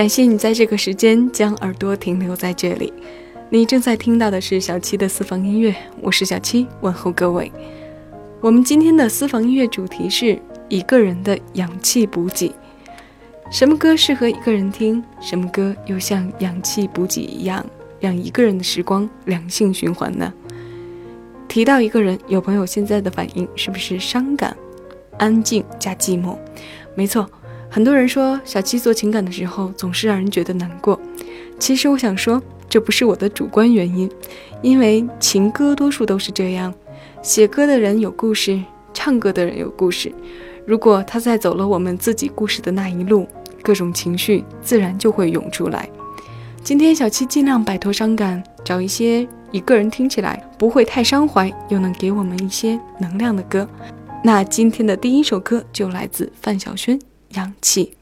感谢你在这个时间将耳朵停留在这里。你正在听到的是小七的私房音乐，我是小七，问候各位。我们今天的私房音乐主题是一个人的氧气补给。什么歌适合一个人听？什么歌又像氧气补给一样，让一个人的时光良性循环呢？提到一个人，有朋友现在的反应是不是伤感、安静加寂寞？没错，很多人说小七做情感的时候总是让人觉得难过。其实我想说，这不是我的主观原因，因为情歌多数都是这样，写歌的人有故事，唱歌的人有故事。如果他在走了我们自己故事的那一路，各种情绪自然就会涌出来。今天小七尽量摆脱伤感，找一些一个人听起来不会太伤怀，又能给我们一些能量的歌。那今天的第一首歌就来自范晓萱，《氧气》。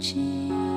氧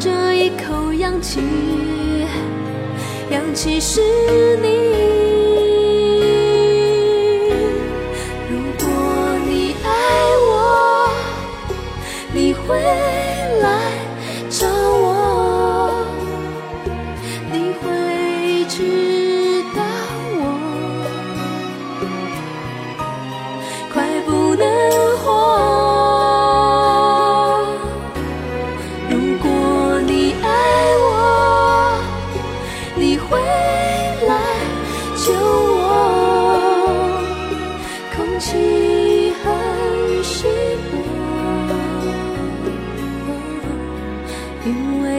这一口氧气氧气是你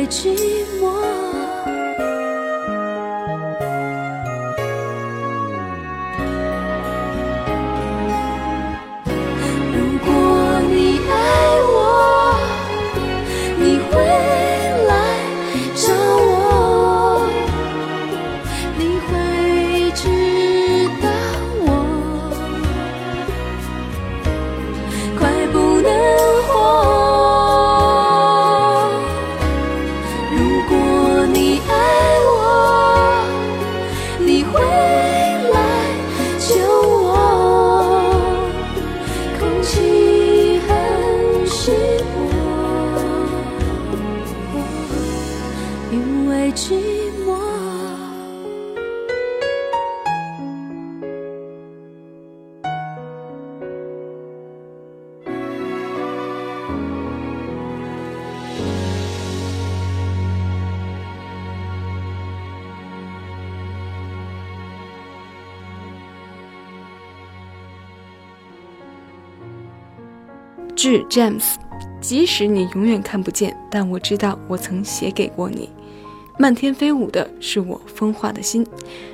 寂寞。致 James，即使你永远看不见，但我知道我曾写给过你。漫天飞舞的是我风化的心。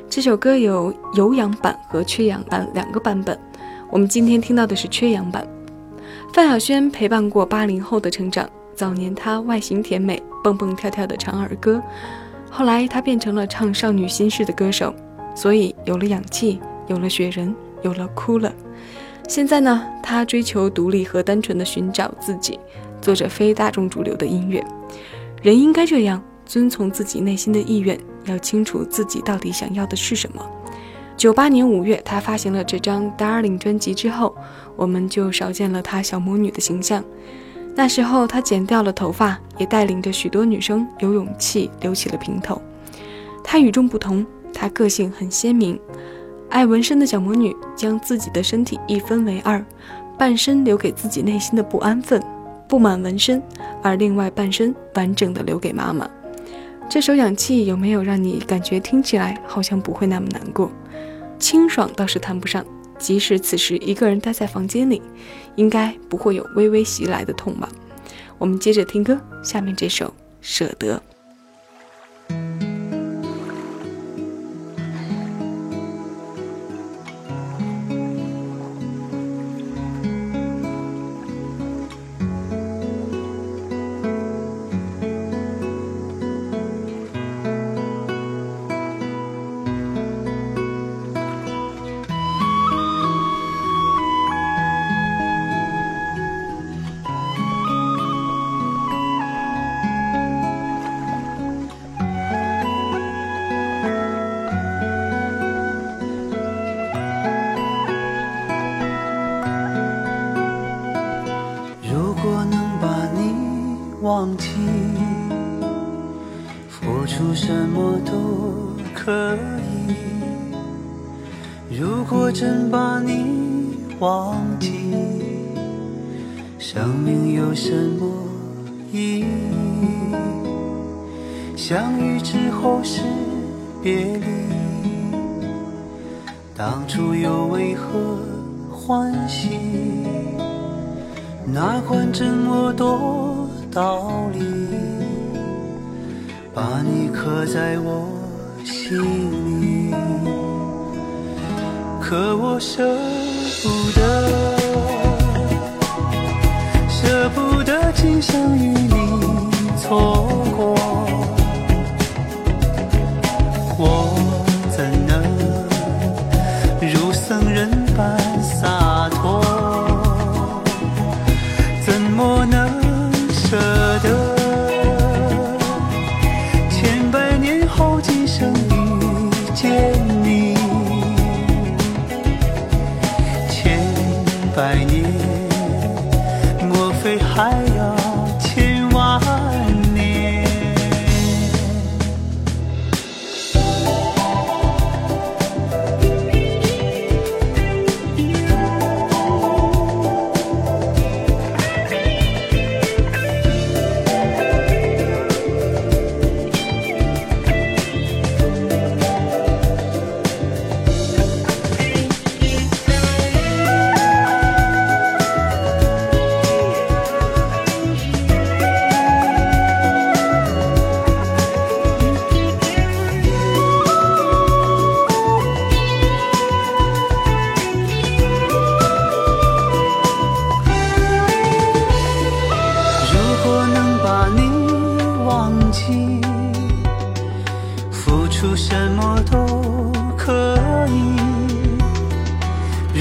这首歌有有氧版和缺氧版两个版本。我们今天听到的是缺氧版。范晓萱陪伴过八零后的成长。早年她外形甜美，蹦蹦跳跳的唱儿歌，后来她变成了唱少女心事的歌手，所以有了氧气，有了雪人，有了哭了。现在呢，她追求独立和单纯的寻找自己，做着非大众主流的音乐。人应该这样。遵从自己内心的意愿，要清楚自己到底想要的是什么。九八年五月，他发行了这张《Darling》专辑之后，我们就少见了他小魔女的形象。那时候，他剪掉了头发，也带领着许多女生有勇气留起了平头。他与众不同，他个性很鲜明。爱纹身的小魔女将自己的身体一分为二，半身留给自己内心的不安分、不满纹身，而另外半身完整的留给妈妈。这首《氧气》有没有让你感觉听起来好像不会那么难过？清爽倒是谈不上，即使此时一个人待在房间里，应该不会有微微袭来的痛吧？我们接着听歌，下面这首《舍得》。么意义？相遇之后是别离，当初又为何欢喜？哪管这么多。道理，把你刻在我心里，可我舍不得，舍不得今生与你错过，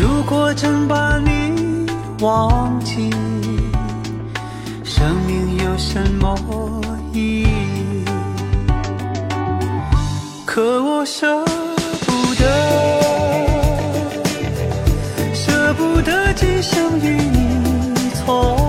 如果真把你忘记生命有什么意义？可我舍不得，舍不得今生与你错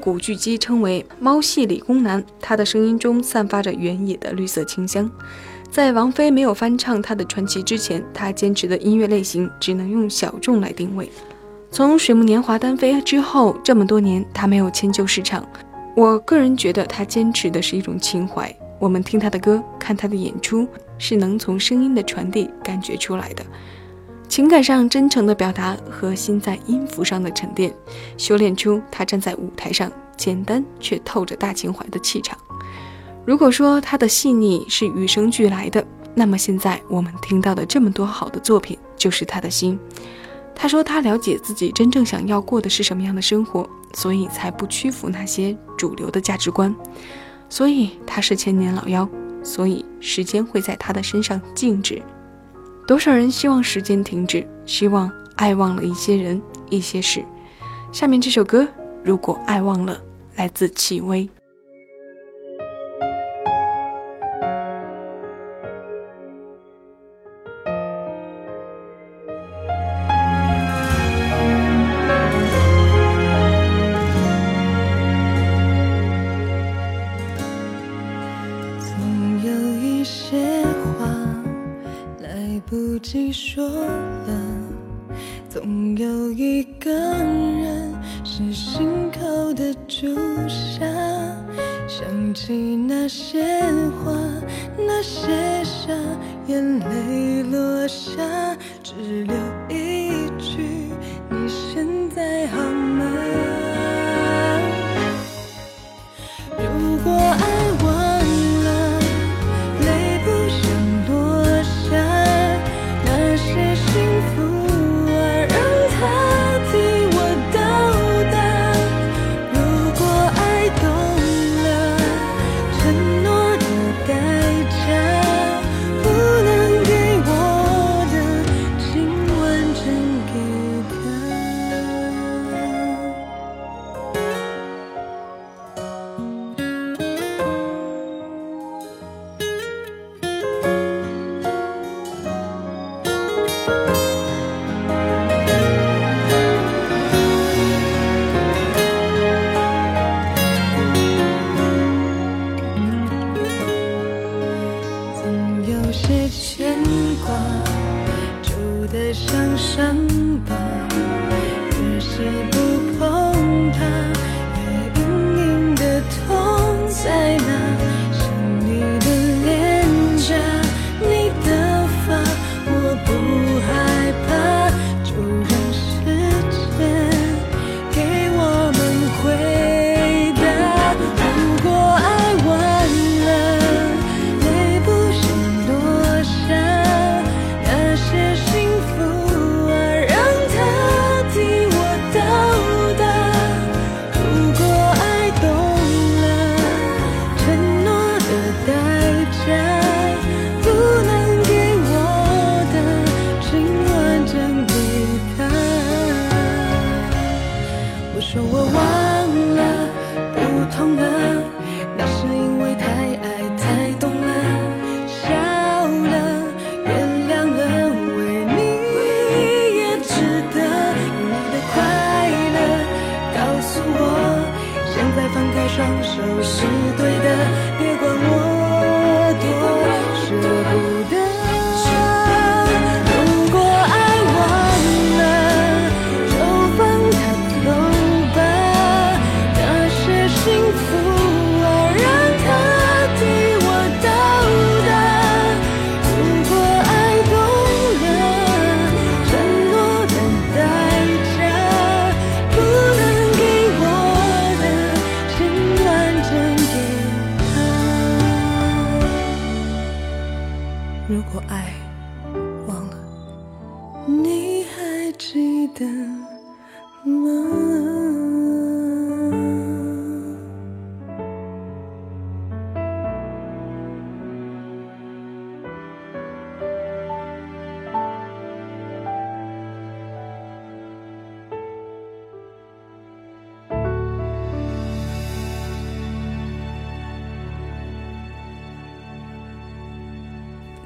古巨基称为“猫系理工男”，他的声音中散发着原野的绿色清香。在王菲没有翻唱他的传奇之前，他坚持的音乐类型只能用小众来定位。从《水木年华》单飞之后，这么多年他没有迁就市场。我个人觉得他坚持的是一种情怀。我们听他的歌，看他的演出，是能从声音的传递感觉出来的。情感上真诚的表达和心在音符上的沉淀，修炼出他站在舞台上简单却透着大情怀的气场。如果说他的细腻是与生俱来的，那么现在我们听到的这么多好的作品，就是他的心。他说他了解自己真正想要过的是什么样的生活，所以才不屈服那些主流的价值观。所以他是千年老妖，所以时间会在他的身上静止。多少人希望时间停止，希望爱忘了一些人、一些事。下面这首歌，如果爱忘了，来自戚薇。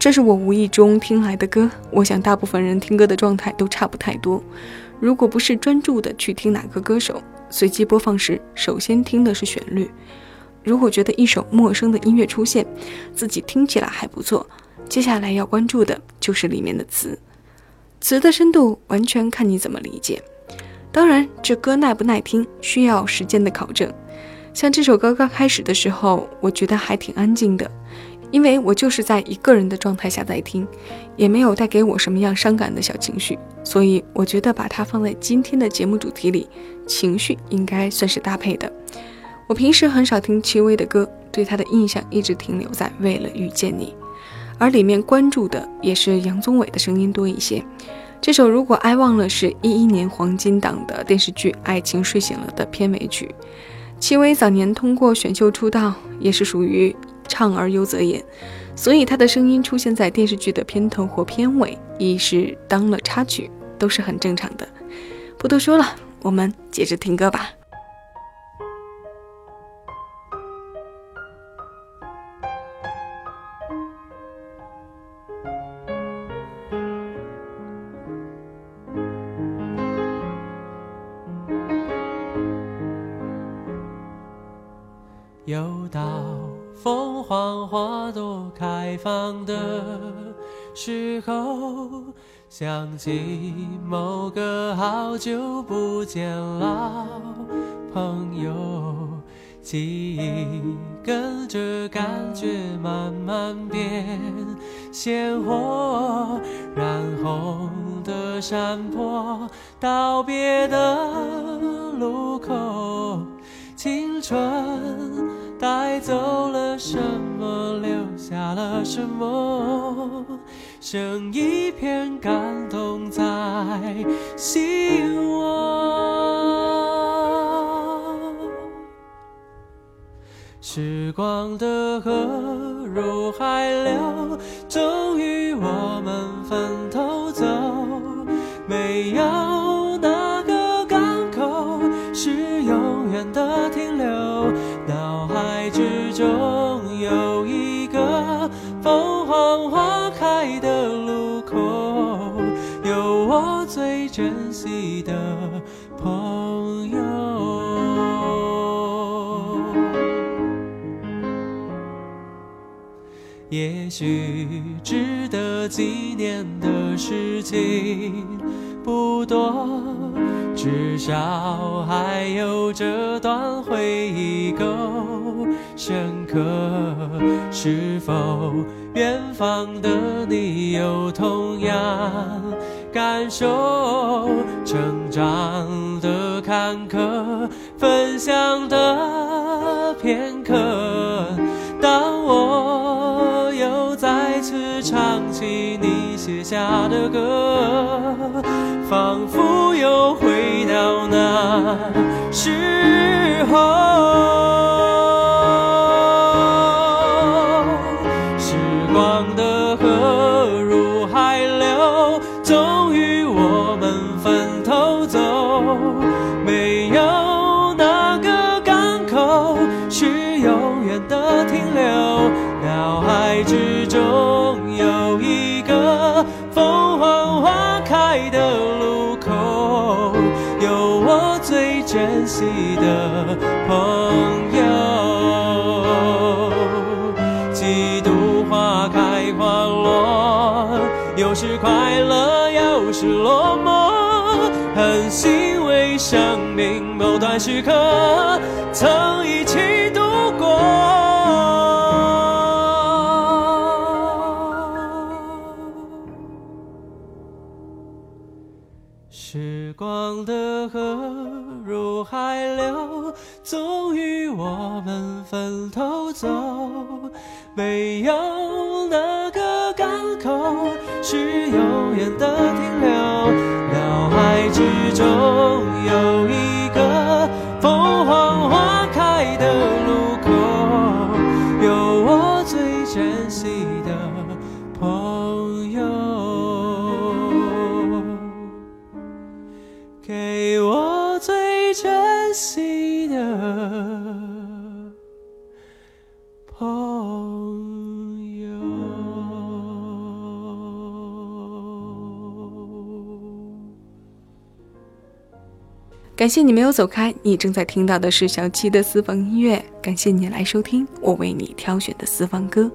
这是我无意中听来的歌，我想大部分人听歌的状态都差不太多。如果不是专注的去听哪个歌手，随机播放时，首先听的是旋律。如果觉得一首陌生的音乐出现，自己听起来还不错，接下来要关注的就是里面的词。词的深度完全看你怎么理解。当然，这歌耐不耐听需要时间的考证。像这首歌刚开始的时候，我觉得还挺安静的，因为我就是在一个人的状态下在听，也没有带给我什么样伤感的小情绪，所以我觉得把它放在今天的节目主题里，情绪应该算是搭配的。我平时很少听戚薇的歌，对她的印象一直停留在《为了遇见你》，而里面关注的也是杨宗纬的声音多一些。这首《如果爱忘了》是一一年黄金档的电视剧《爱情睡醒了》的片尾曲。戚薇早年通过选秀出道，也是属于唱而优则演，所以他的声音出现在电视剧的片头或片尾，亦是当了插曲，都是很正常的。不多说了，我们接着听歌吧。开放的时候，想起某个好久不见老朋友，记忆跟着感觉慢慢变鲜活，染红的山坡，道别的路口，青春。带走了什么，留下了什么？剩一片感动在心窝。时光的河入海流，终于我们分头走。没有哪个港口是永远的停留。脑之中有一个凤凰花开的路口，有我最珍惜的朋友。也许值得纪念的事情不多，至少还有这段回忆够。深刻，是否远方的你有同样感受？成长的坎坷，分享的片刻。当写下的歌，仿佛又回到那时候。时刻感谢你没有走开，你正在听到的是小七的私房音乐。感谢你来收听我为你挑选的私房歌。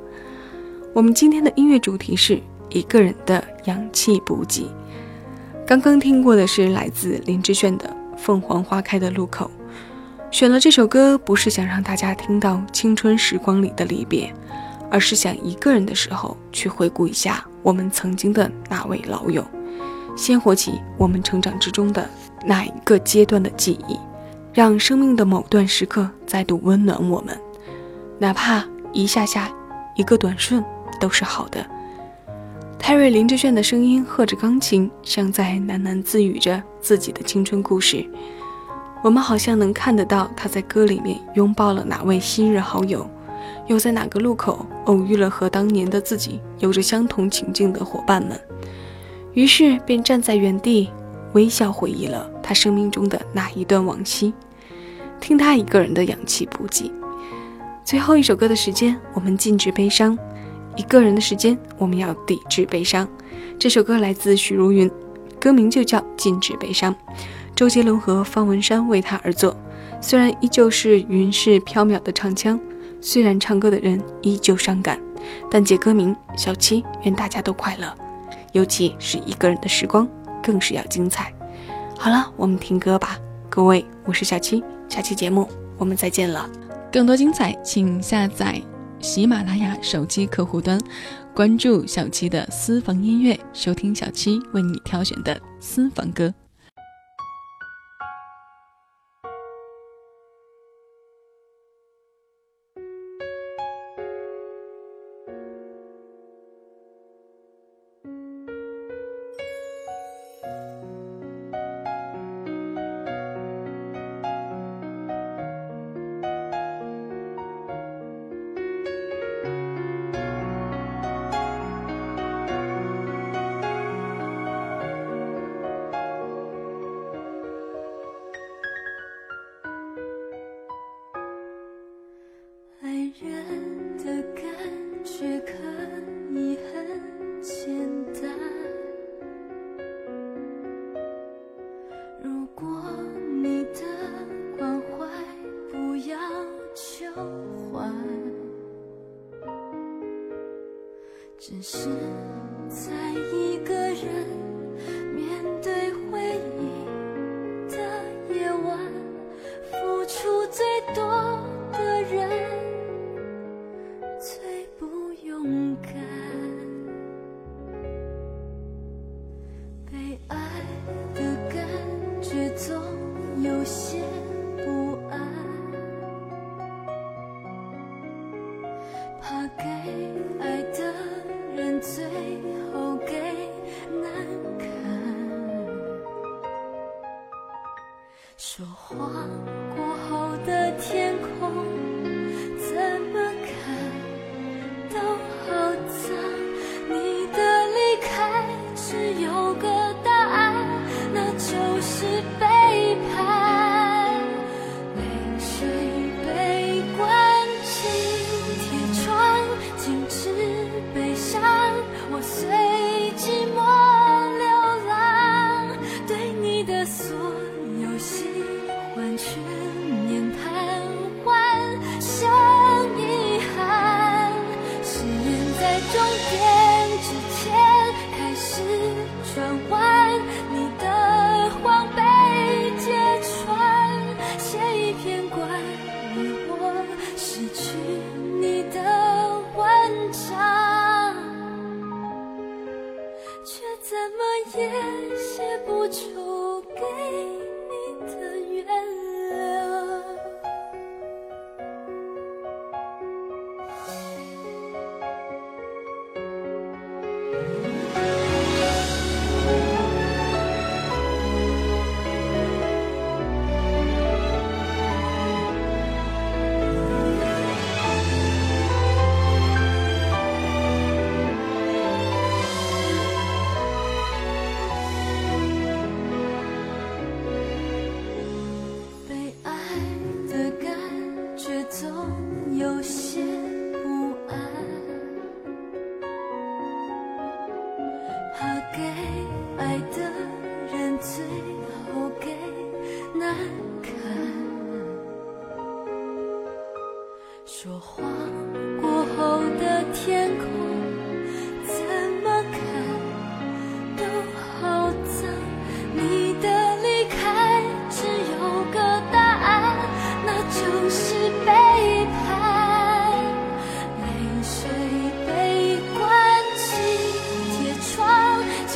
我们今天的音乐主题是一个人的氧气补给。刚刚听过的是来自林志炫的《凤凰花开的路口》。选了这首歌，不是想让大家听到青春时光里的离别，而是想一个人的时候去回顾一下我们曾经的那位老友，鲜活起我们成长之中的。哪一个阶段的记忆，让生命的某段时刻再度温暖我们？哪怕一下下，一个短瞬，都是好的。泰瑞林志炫的声音和着钢琴，像在喃喃自语着自己的青春故事。我们好像能看得到他在歌里面拥抱了哪位昔日好友，又在哪个路口偶遇了和当年的自己有着相同情境的伙伴们，于是便站在原地。微笑回忆了他生命中的那一段往昔，听他一个人的氧气补给。最后一首歌的时间，我们禁止悲伤；一个人的时间，我们要抵制悲伤。这首歌来自许茹芸，歌名就叫《禁止悲伤》，周杰伦和方文山为他而作。虽然依旧是云式飘渺的唱腔，虽然唱歌的人依旧伤感，但借歌名小七，愿大家都快乐，尤其是一个人的时光。更是要精彩。好了，我们听歌吧，各位，我是小七，下期节目我们再见了。更多精彩，请下载喜马拉雅手机客户端，关注小七的私房音乐，收听小七为你挑选的私房歌。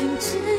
明知